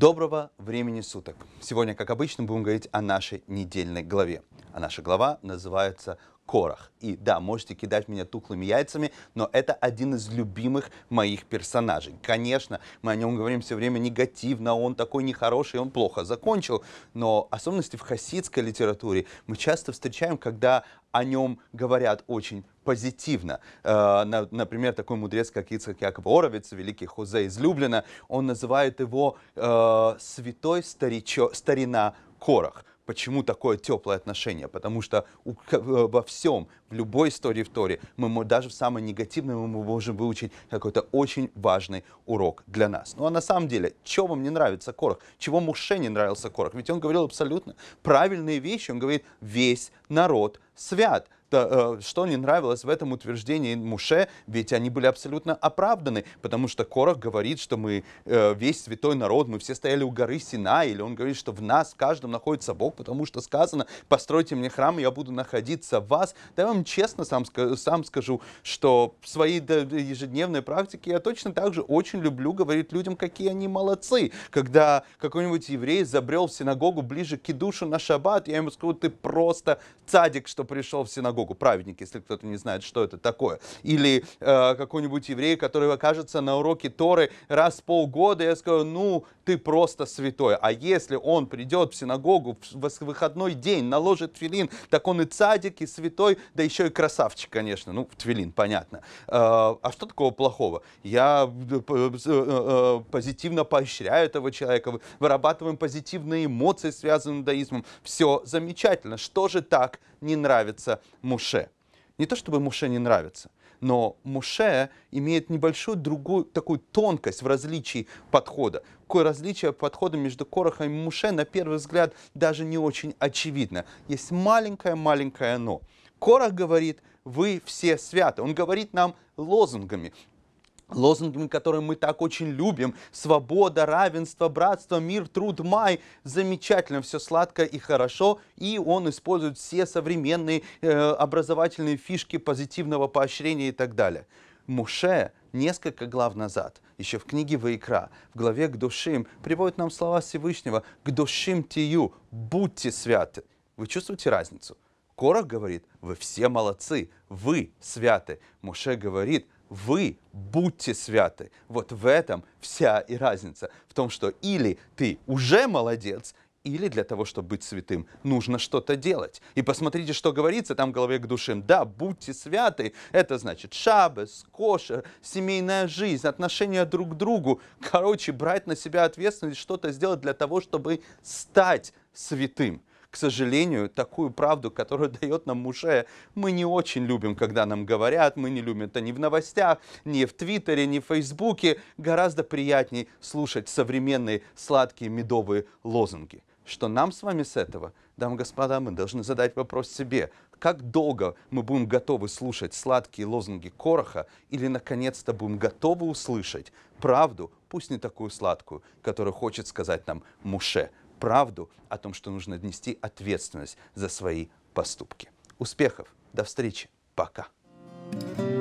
Доброго времени суток! Сегодня, как обычно, будем говорить о нашей недельной главе. А наша глава называется Корах. И да, можете кидать меня тухлыми яйцами, но это один из любимых моих персонажей. Конечно, мы о нем говорим все время негативно, он такой нехороший, он плохо закончил, но особенности в хасидской литературе мы часто встречаем, когда о нем говорят очень позитивно. Э, например, такой мудрец, как Ицхак Яков Оровец, великий Хузе из Люблина, он называет его э, «святой старичо, старина Корах». Почему такое теплое отношение? Потому что у, во всем, в любой истории в Торе, мы даже в самой негативной мы можем выучить какой-то очень важный урок для нас. Ну а на самом деле, что вам не нравится Корах? Чего Муше не нравился Корах? Ведь он говорил абсолютно правильные вещи. Он говорит, весь народ свят. Э, что не нравилось в этом утверждении Муше, ведь они были абсолютно оправданы, потому что Корах говорит, что мы э, весь святой народ, мы все стояли у горы Сина, или он говорит, что в нас, в каждом находится Бог, потому что сказано, постройте мне храм, и я буду находиться в вас. Да я вам честно сам, сам скажу, что в своей ежедневной практике я точно так же очень люблю говорить людям, какие они молодцы. Когда какой-нибудь еврей забрел в синагогу ближе к душу на шаббат, я ему скажу, ты просто цадик, что пришел в синагогу синагогу, праведник, если кто-то не знает, что это такое. Или э, какой-нибудь еврей, который окажется на уроке Торы раз в полгода, я скажу, ну, ты просто святой. А если он придет в синагогу в выходной день, наложит филин, так он и цадик, и святой, да еще и красавчик, конечно. Ну, твилин, понятно. Э, а что такого плохого? Я э, э, позитивно поощряю этого человека, вырабатываем позитивные эмоции, связанные с даизмом. Все замечательно. Что же так не нравится Муше. Не то чтобы Муше не нравится, но Муше имеет небольшую другую такую тонкость в различии подхода. Какое различие подхода между Корохом и Муше на первый взгляд даже не очень очевидно. Есть маленькое-маленькое «но». Корох говорит, вы все святы. Он говорит нам лозунгами лозунгами, которые мы так очень любим. Свобода, равенство, братство, мир, труд, май. Замечательно, все сладко и хорошо. И он использует все современные э, образовательные фишки позитивного поощрения и так далее. Муше несколько глав назад, еще в книге Ваикра, в главе к душим, приводит нам слова Всевышнего «К душим тию, будьте святы». Вы чувствуете разницу? Корах говорит, вы все молодцы, вы святы. Муше говорит, вы будьте святы. Вот в этом вся и разница. В том, что или ты уже молодец, или для того, чтобы быть святым, нужно что-то делать. И посмотрите, что говорится там в голове к душам. Да, будьте святы. Это значит шабес, кошер, семейная жизнь, отношения друг к другу. Короче, брать на себя ответственность, что-то сделать для того, чтобы стать святым. К сожалению, такую правду, которую дает нам Муше, мы не очень любим, когда нам говорят, мы не любим это ни в новостях, ни в Твиттере, ни в Фейсбуке. Гораздо приятнее слушать современные сладкие медовые лозунги. Что нам с вами с этого? Дамы и господа, мы должны задать вопрос себе, как долго мы будем готовы слушать сладкие лозунги Короха или наконец-то будем готовы услышать правду, пусть не такую сладкую, которую хочет сказать нам Муше, правду о том, что нужно нести ответственность за свои поступки. Успехов, до встречи, пока. thank you